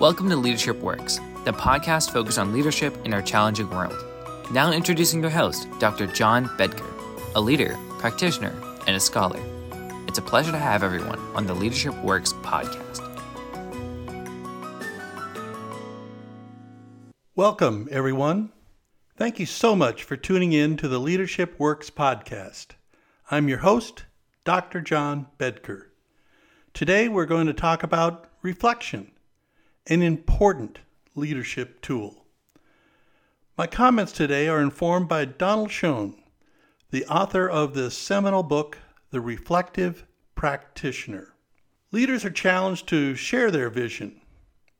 Welcome to Leadership Works, the podcast focused on leadership in our challenging world. Now introducing your host, Dr. John Bedker, a leader, practitioner, and a scholar. It's a pleasure to have everyone on the Leadership Works podcast. Welcome, everyone. Thank you so much for tuning in to the Leadership Works podcast. I'm your host, Dr. John Bedker. Today we're going to talk about reflection an important leadership tool. My comments today are informed by Donald Schoen, the author of the seminal book, The Reflective Practitioner. Leaders are challenged to share their vision,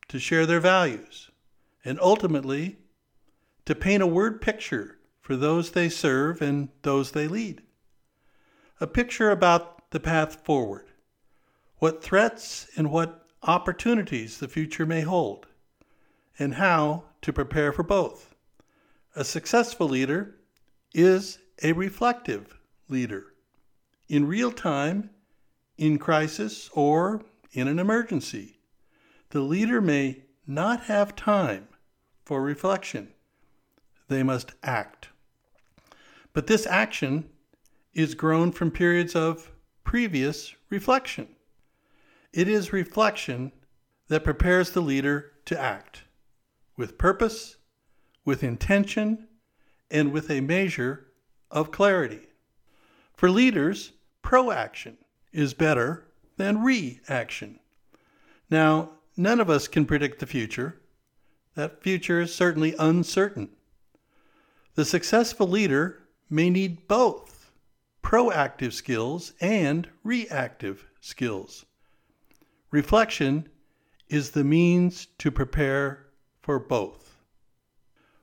to share their values, and ultimately to paint a word picture for those they serve and those they lead. A picture about the path forward, what threats and what opportunities the future may hold, and how to prepare for both. A successful leader is a reflective leader. In real time, in crisis, or in an emergency, the leader may not have time for reflection. They must act. But this action is grown from periods of previous reflection. It is reflection that prepares the leader to act with purpose, with intention, and with a measure of clarity. For leaders, proaction is better than reaction. Now, none of us can predict the future. That future is certainly uncertain. The successful leader may need both proactive skills and reactive skills. Reflection is the means to prepare for both.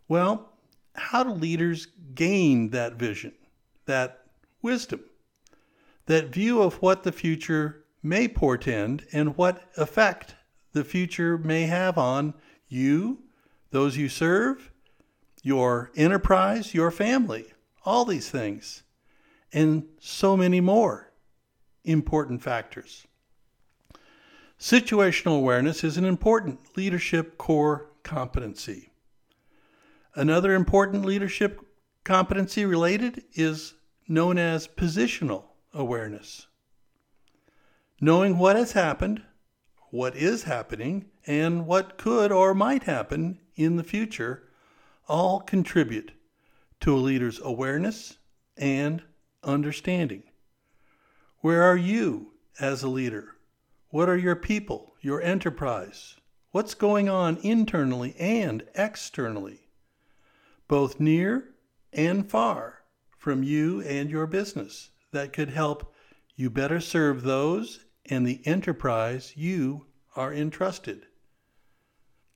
Well, how do leaders gain that vision, that wisdom, that view of what the future may portend and what effect the future may have on you, those you serve, your enterprise, your family, all these things, and so many more important factors. Situational awareness is an important leadership core competency. Another important leadership competency related is known as positional awareness. Knowing what has happened, what is happening, and what could or might happen in the future all contribute to a leader's awareness and understanding. Where are you as a leader? What are your people, your enterprise? What's going on internally and externally, both near and far from you and your business, that could help you better serve those and the enterprise you are entrusted?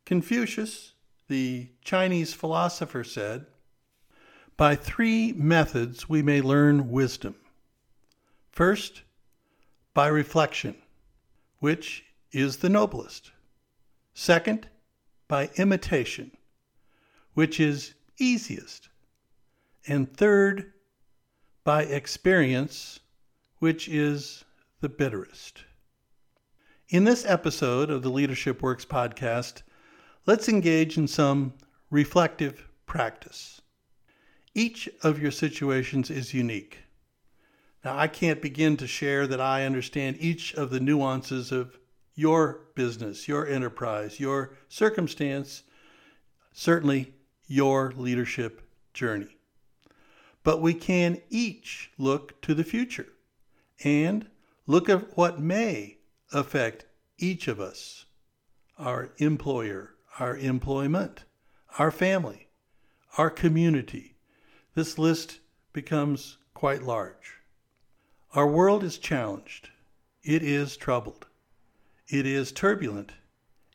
Confucius, the Chinese philosopher, said, By three methods we may learn wisdom. First, by reflection which is the noblest. Second, by imitation, which is easiest. And third, by experience, which is the bitterest. In this episode of the Leadership Works podcast, let's engage in some reflective practice. Each of your situations is unique. Now, I can't begin to share that I understand each of the nuances of your business, your enterprise, your circumstance, certainly your leadership journey. But we can each look to the future and look at what may affect each of us our employer, our employment, our family, our community. This list becomes quite large. Our world is challenged. It is troubled. It is turbulent.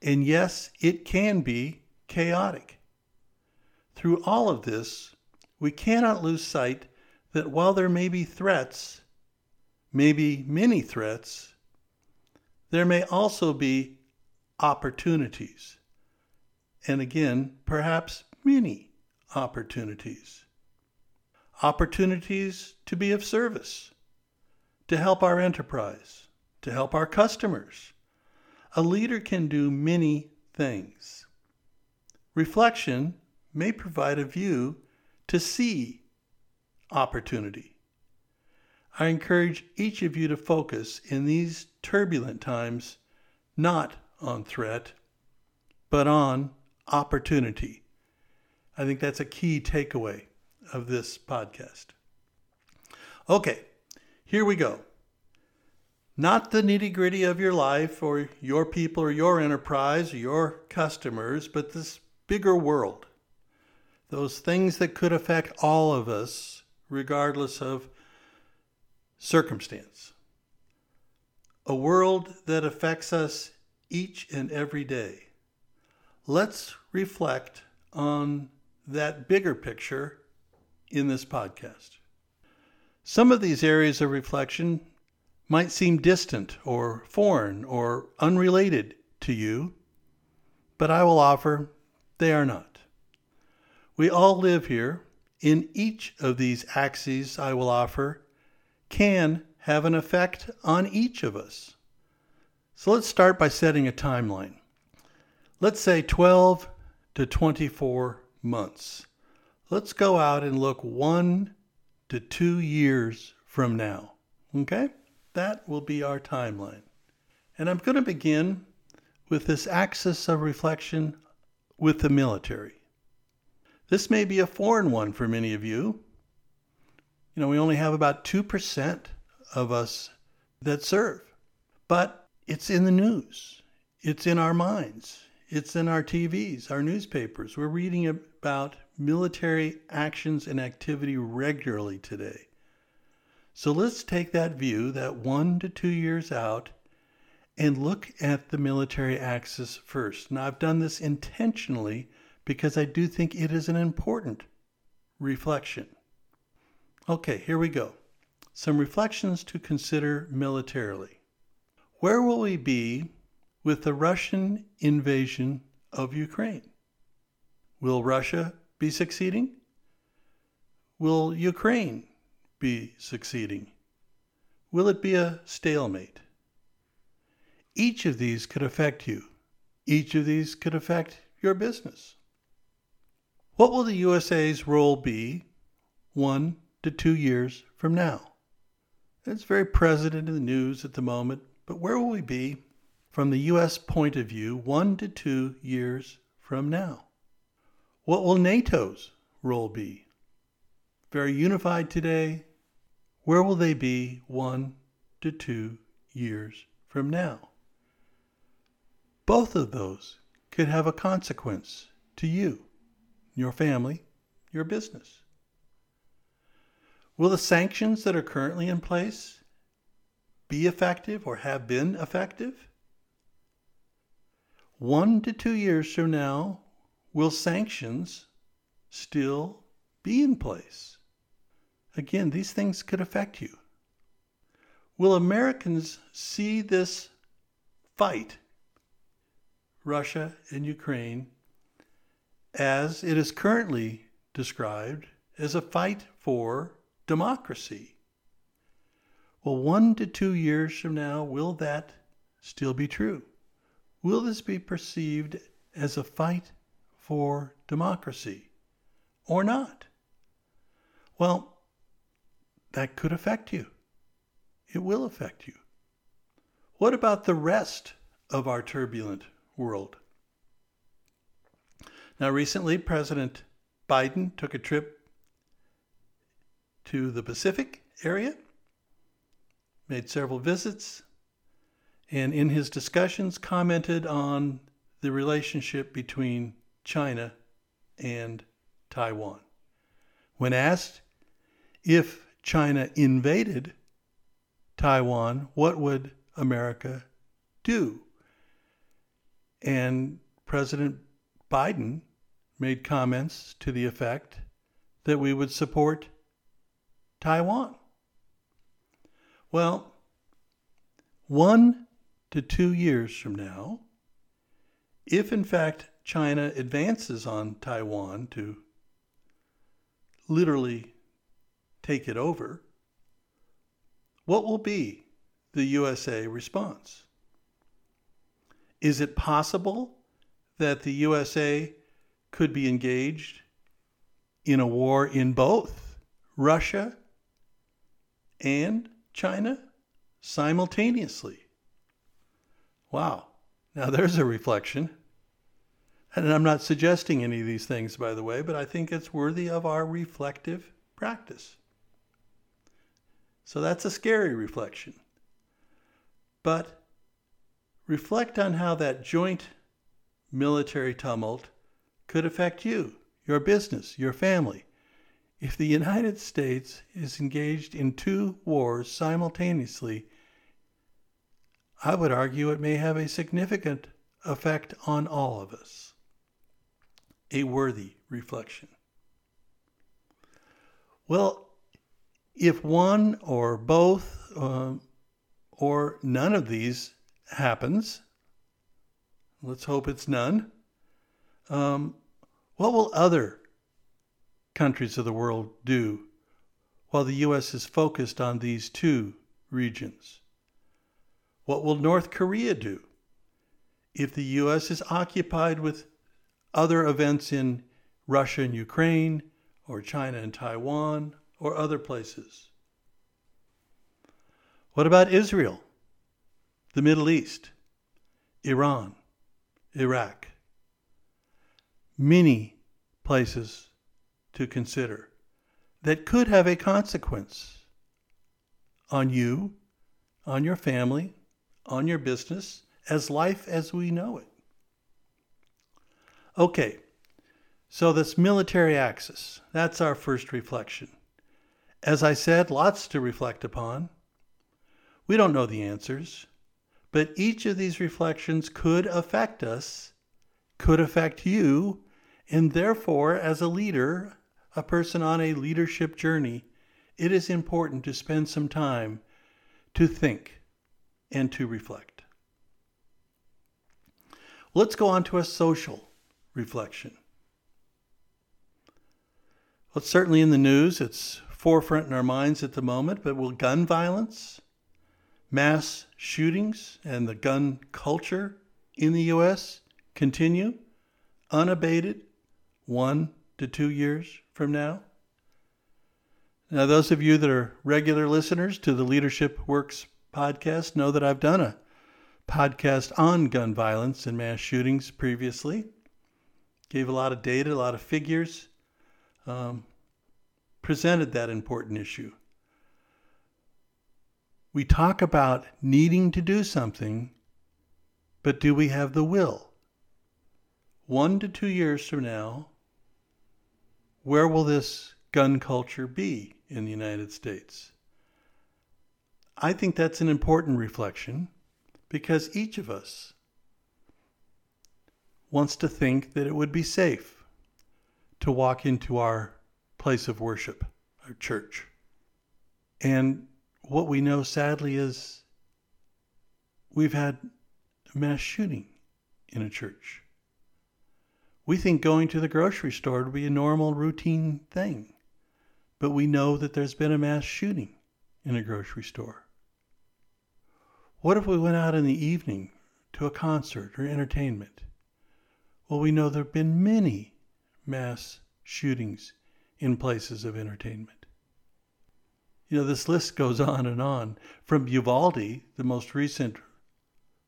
And yes, it can be chaotic. Through all of this, we cannot lose sight that while there may be threats, maybe many threats, there may also be opportunities. And again, perhaps many opportunities. Opportunities to be of service to help our enterprise, to help our customers. A leader can do many things. Reflection may provide a view to see opportunity. I encourage each of you to focus in these turbulent times not on threat, but on opportunity. I think that's a key takeaway of this podcast. Okay, here we go. Not the nitty gritty of your life or your people or your enterprise or your customers, but this bigger world. Those things that could affect all of us, regardless of circumstance. A world that affects us each and every day. Let's reflect on that bigger picture in this podcast. Some of these areas of reflection might seem distant or foreign or unrelated to you, but I will offer they are not. We all live here. In each of these axes, I will offer, can have an effect on each of us. So let's start by setting a timeline. Let's say 12 to 24 months. Let's go out and look one to two years from now. Okay? That will be our timeline. And I'm going to begin with this axis of reflection with the military. This may be a foreign one for many of you. You know, we only have about 2% of us that serve, but it's in the news, it's in our minds, it's in our TVs, our newspapers. We're reading about military actions and activity regularly today. So let's take that view, that one to two years out, and look at the military axis first. Now, I've done this intentionally because I do think it is an important reflection. Okay, here we go. Some reflections to consider militarily. Where will we be with the Russian invasion of Ukraine? Will Russia be succeeding? Will Ukraine be succeeding? Will it be a stalemate? Each of these could affect you. Each of these could affect your business. What will the USA's role be one to two years from now? It's very present in the news at the moment, but where will we be from the U.S. point of view one to two years from now? What will NATO's role be? Very unified today, where will they be one to two years from now? Both of those could have a consequence to you, your family, your business. Will the sanctions that are currently in place be effective or have been effective? One to two years from now, will sanctions still be in place? Again, these things could affect you. Will Americans see this fight, Russia and Ukraine, as it is currently described as a fight for democracy? Well, one to two years from now, will that still be true? Will this be perceived as a fight for democracy or not? Well, that could affect you. It will affect you. What about the rest of our turbulent world? Now, recently, President Biden took a trip to the Pacific area, made several visits, and in his discussions commented on the relationship between China and Taiwan. When asked if China invaded Taiwan, what would America do? And President Biden made comments to the effect that we would support Taiwan. Well, one to two years from now, if in fact China advances on Taiwan to literally take it over, what will be the USA response? Is it possible that the USA could be engaged in a war in both Russia and China simultaneously. Wow. Now there's a reflection. And I'm not suggesting any of these things, by the way, but I think it's worthy of our reflective practice. So that's a scary reflection. But reflect on how that joint military tumult could affect you, your business, your family. If the United States is engaged in two wars simultaneously, I would argue it may have a significant effect on all of us. A worthy reflection. Well, if one or both uh, or none of these happens, let's hope it's none, um, what will other countries of the world do while the U.S. is focused on these two regions? What will North Korea do if the U.S. is occupied with other events in Russia and Ukraine, or China and Taiwan, or other places? What about Israel, the Middle East, Iran, Iraq? Many places to consider that could have a consequence on you, on your family, on your business, as life as we know it. Okay, so this military axis, that's our first reflection. As I said, lots to reflect upon. We don't know the answers, but each of these reflections could affect us, could affect you, and therefore, as a leader, a person on a leadership journey, it is important to spend some time to think and to reflect. Let's go on to a social reflection. Well, it's certainly in the news. It's forefront in our minds at the moment, but will gun violence, mass shootings, and the gun culture in the U.S. continue unabated one to two years from now? Now, those of you that are regular listeners to the Leadership Works podcast know that I've done a podcast on gun violence and mass shootings previously. Gave a lot of data, a lot of figures, um, presented that important issue. We talk about needing to do something, but do we have the will? One to two years from now, where will this gun culture be in the United States? I think that's an important reflection because each of us wants to think that it would be safe to walk into our place of worship, our church. And what we know sadly is we've had a mass shooting in a church. We think going to the grocery store would be a normal, routine thing, but we know that there's been a mass shooting in a grocery store. What if we went out in the evening to a concert or entertainment? Well, we know there have been many mass shootings in places of entertainment. You know, this list goes on and on. From Uvalde, the most recent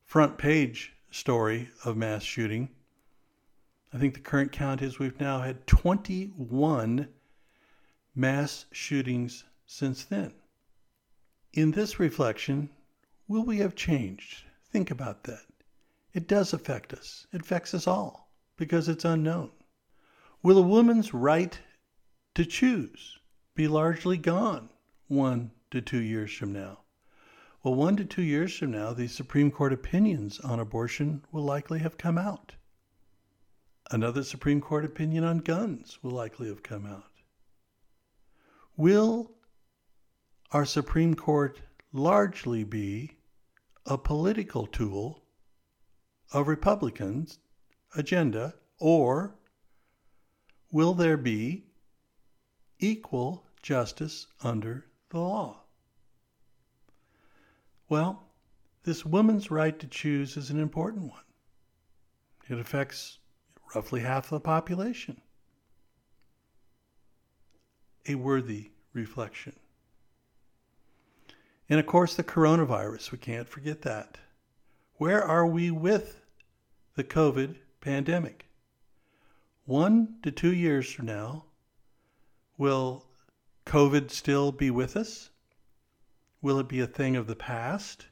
front page story of mass shooting, I think the current count is we've now had 21 mass shootings since then. In this reflection, Will we have changed? Think about that. It does affect us. It affects us all because it's unknown. Will a woman's right to choose be largely gone one to two years from now? Well, one to two years from now, the Supreme Court opinions on abortion will likely have come out. Another Supreme Court opinion on guns will likely have come out. Will our Supreme Court largely be a political tool of Republicans' agenda, or will there be equal justice under the law? Well, this woman's right to choose is an important one. It affects roughly half the population. A worthy reflection. And of course, the coronavirus, we can't forget that. Where are we with the COVID pandemic? One to two years from now, will COVID still be with us? Will it be a thing of the past?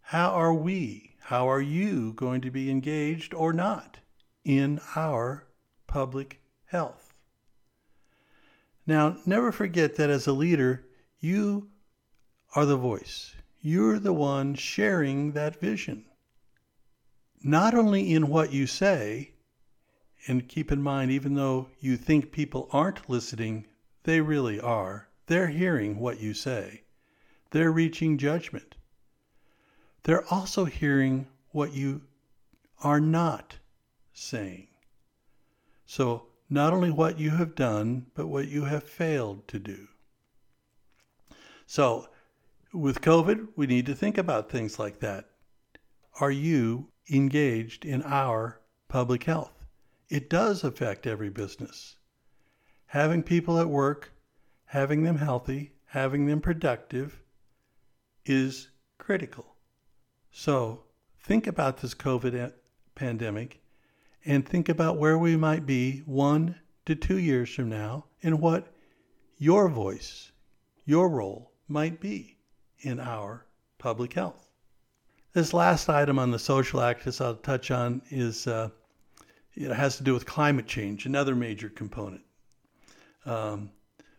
How are we, how are you going to be engaged or not in our public health? Now, never forget that as a leader, you are the voice. You're the one sharing that vision. Not only in what you say, and keep in mind, even though you think people aren't listening, they really are. They're hearing what you say, they're reaching judgment. They're also hearing what you are not saying. So, not only what you have done, but what you have failed to do. So, with COVID, we need to think about things like that. Are you engaged in our public health? It does affect every business. Having people at work, having them healthy, having them productive is critical. So think about this COVID pandemic and think about where we might be one to two years from now and what your voice, your role might be in our public health. This last item on the social axis I'll touch on is uh, it has to do with climate change, another major component. Um,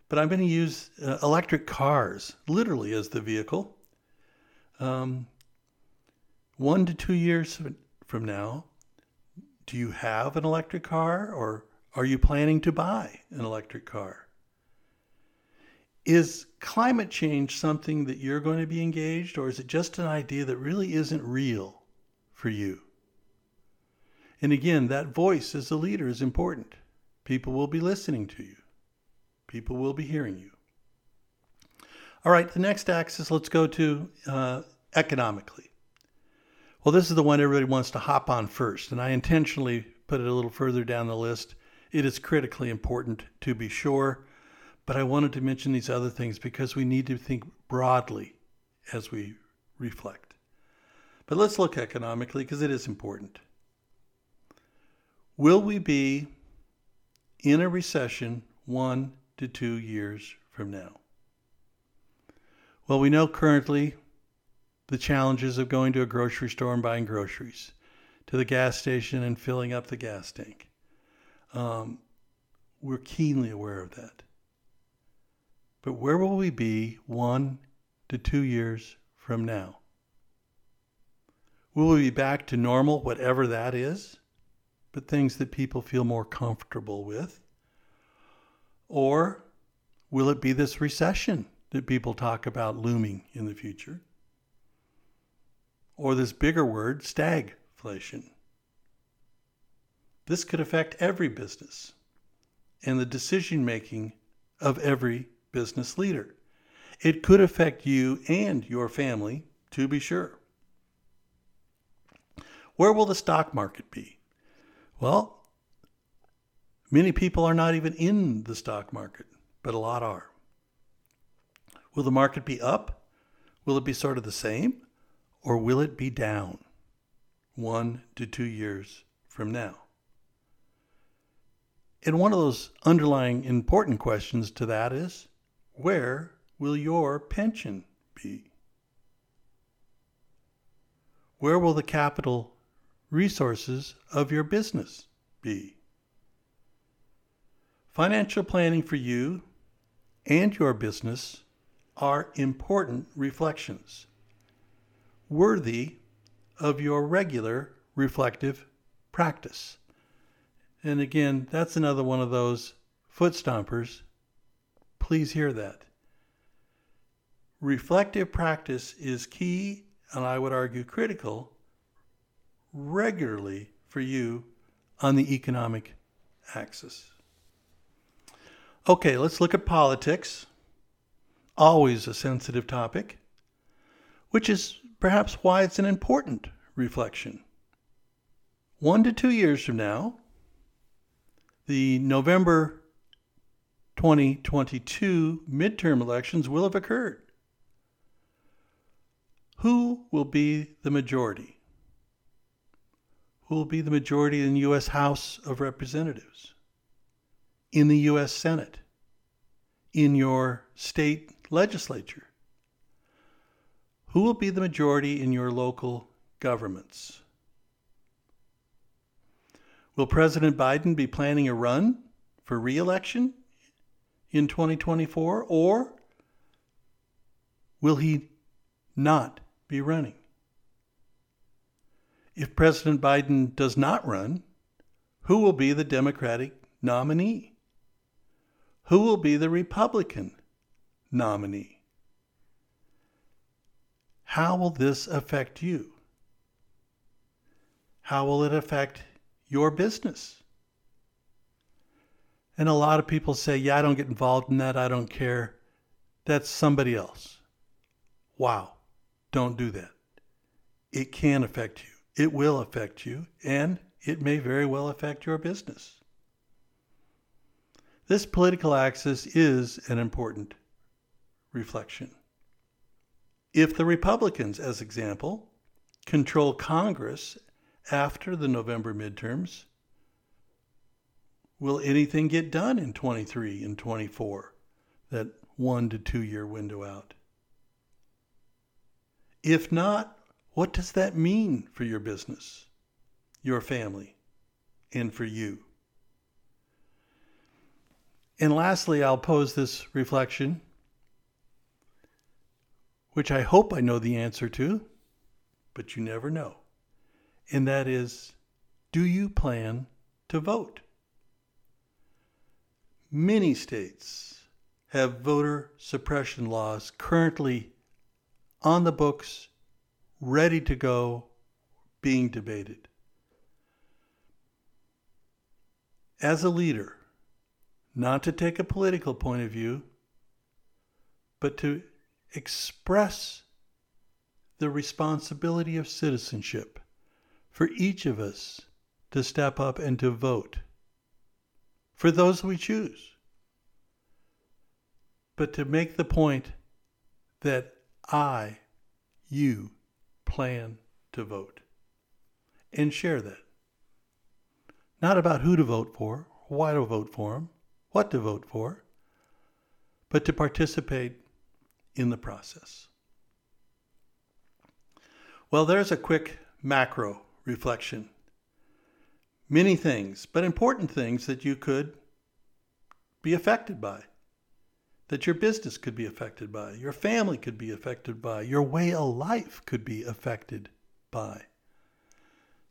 but I'm going to use uh, electric cars literally as the vehicle. Um, one to two years from now, do you have an electric car or are you planning to buy an electric car? Is climate change something that you're going to be engaged, or is it just an idea that really isn't real for you? And again, that voice as a leader is important. People will be listening to you, people will be hearing you. All right, the next axis, let's go to uh, economically. Well, this is the one everybody wants to hop on first, and I intentionally put it a little further down the list. It is critically important to be sure, but I wanted to mention these other things because we need to think broadly as we reflect. But let's look economically because it is important. Will we be in a recession one to two years from now? Well, we know currently the challenges of going to a grocery store and buying groceries, to the gas station and filling up the gas tank. Um, we're keenly aware of that. But where will we be one to two years from now? Will we be back to normal, whatever that is, but things that people feel more comfortable with? Or will it be this recession that people talk about looming in the future? or this bigger word, stagflation. This could affect every business and the decision making of every business leader. It could affect you and your family, to be sure. Where will the stock market be? Well, many people are not even in the stock market, but a lot are. Will the market be up? Will it be sort of the same? or will it be down one to two years from now? And one of those underlying important questions to that is where will your pension be? Where will the capital resources of your business be? Financial planning for you and your business are important reflections worthy of your regular reflective practice. And again, that's another one of those foot stompers. Please hear that. Reflective practice is key, and I would argue critical, regularly for you on the economic axis. Okay, let's look at politics. Always a sensitive topic, which is perhaps why it's an important reflection. One to two years from now, the November 2022 midterm elections will have occurred. Who will be the majority? Who will be the majority in the U.S. House of Representatives? In the U.S. Senate? In your state legislature? Who will be the majority in your local governments? Will President Biden be planning a run for re election in 2024, or will he not be running? If President Biden does not run, who will be the Democratic nominee? Who will be the Republican nominee? How will this affect you? How will it affect your business? And a lot of people say, Yeah, I don't get involved in that. I don't care. That's somebody else. Wow. Don't do that. It can affect you. It will affect you, and it may very well affect your business. This political axis is an important reflection. If the Republicans, as example, control Congress after the November midterms, will anything get done in 23 and 24, that one to two year window out? If not, what does that mean for your business, your family, and for you? And lastly, I'll pose this reflection, which I hope I know the answer to, but you never know. And that is do you plan to vote? Many states have voter suppression laws currently on the books, ready to go, being debated. As a leader, not to take a political point of view, but to express the responsibility of citizenship for each of us to step up and to vote for those we choose. But to make the point that I, you, plan to vote and share that. Not about who to vote for, why to vote for them, what to vote for, but to participate in the process. Well, there's a quick macro reflection. Many things, but important things that you could be affected by, that your business could be affected by, your family could be affected by, your way of life could be affected by.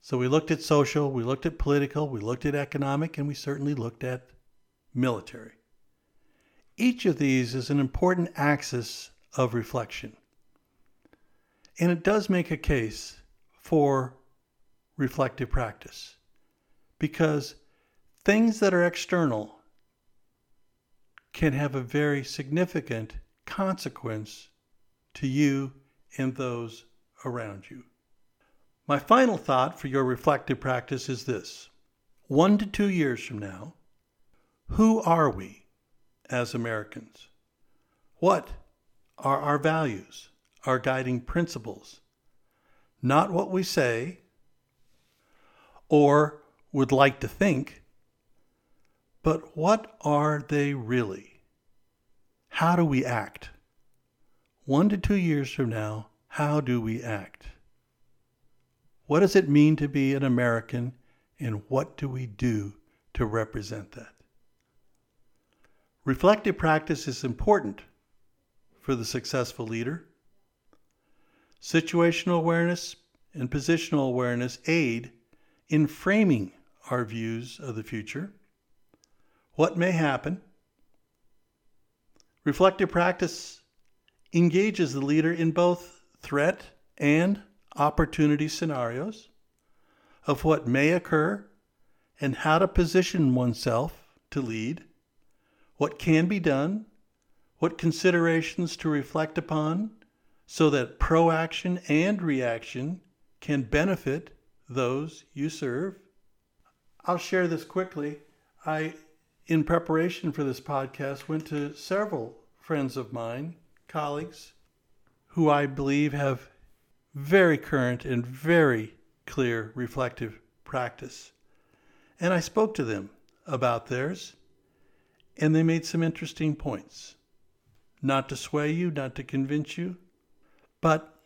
So we looked at social, we looked at political, we looked at economic, and we certainly looked at military. Each of these is an important axis of reflection. And it does make a case for reflective practice because things that are external can have a very significant consequence to you and those around you. My final thought for your reflective practice is this one to two years from now, who are we as Americans? What are our values, our guiding principles? Not what we say or would like to think, but what are they really? How do we act? One to two years from now, how do we act? What does it mean to be an American, and what do we do to represent that? Reflective practice is important for the successful leader. Situational awareness and positional awareness aid in framing our views of the future, what may happen. Reflective practice engages the leader in both threat and opportunity scenarios of what may occur and how to position oneself to lead, what can be done, what considerations to reflect upon so that proaction and reaction can benefit those you serve. I'll share this quickly. I, in preparation for this podcast, went to several friends of mine, colleagues, who I believe have very current and very clear reflective practice. And I spoke to them about theirs, and they made some interesting points. Not to sway you, not to convince you, but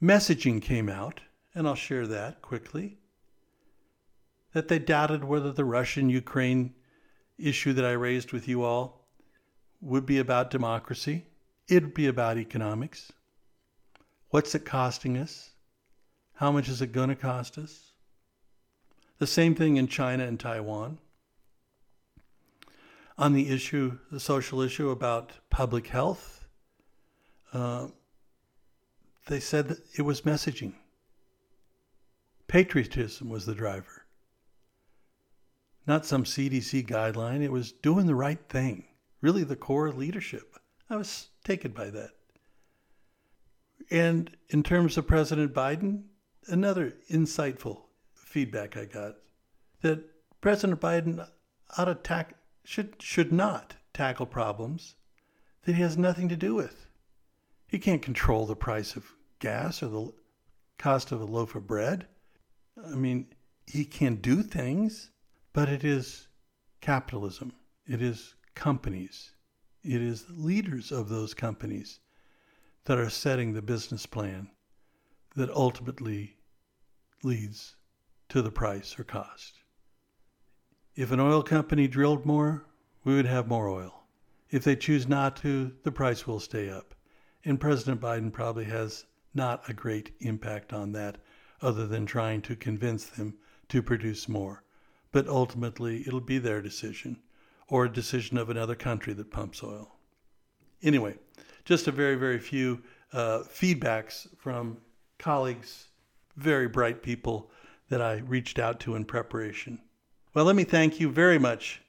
messaging came out, and I'll share that quickly, that they doubted whether the Russian Ukraine issue that I raised with you all would be about democracy. It would be about economics. What's it costing us? How much is it going to cost us? The same thing in China and Taiwan. On the issue, the social issue about public health, uh, they said that it was messaging. Patriotism was the driver. Not some CDC guideline, it was doing the right thing. Really, the core leadership. I was taken by that. And in terms of President Biden, another insightful feedback I got that President Biden ought to tack, should, should not tackle problems that he has nothing to do with. He can't control the price of gas or the cost of a loaf of bread. I mean, he can do things, but it is capitalism. It is companies. It is leaders of those companies that are setting the business plan that ultimately leads to the price or cost. If an oil company drilled more, we would have more oil. If they choose not to, the price will stay up. And President Biden probably has not a great impact on that other than trying to convince them to produce more. But ultimately, it'll be their decision or a decision of another country that pumps oil. Anyway, just a very, very few uh, feedbacks from colleagues, very bright people that I reached out to in preparation. Well, let me thank you very much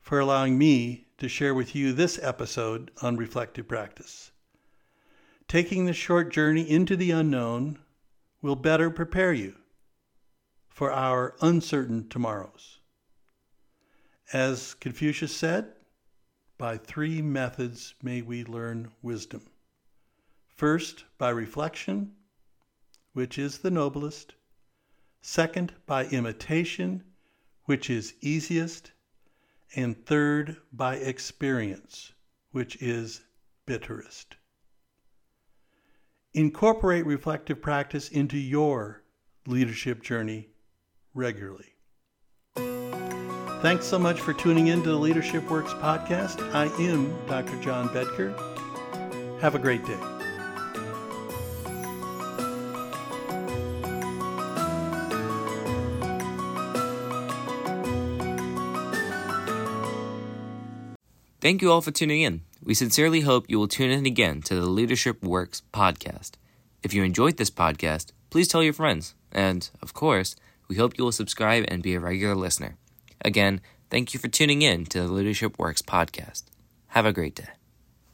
for allowing me to share with you this episode on reflective practice. Taking the short journey into the unknown will better prepare you for our uncertain tomorrows. As Confucius said, by three methods may we learn wisdom. First, by reflection, which is the noblest. Second, by imitation, which is easiest. And third, by experience, which is bitterest. Incorporate reflective practice into your leadership journey regularly. Thanks so much for tuning in to the Leadership Works podcast. I am Dr. John Bedker. Have a great day. Thank you all for tuning in. We sincerely hope you will tune in again to the Leadership Works podcast. If you enjoyed this podcast, please tell your friends. And, of course, we hope you will subscribe and be a regular listener. Again, thank you for tuning in to the Leadership Works podcast. Have a great day.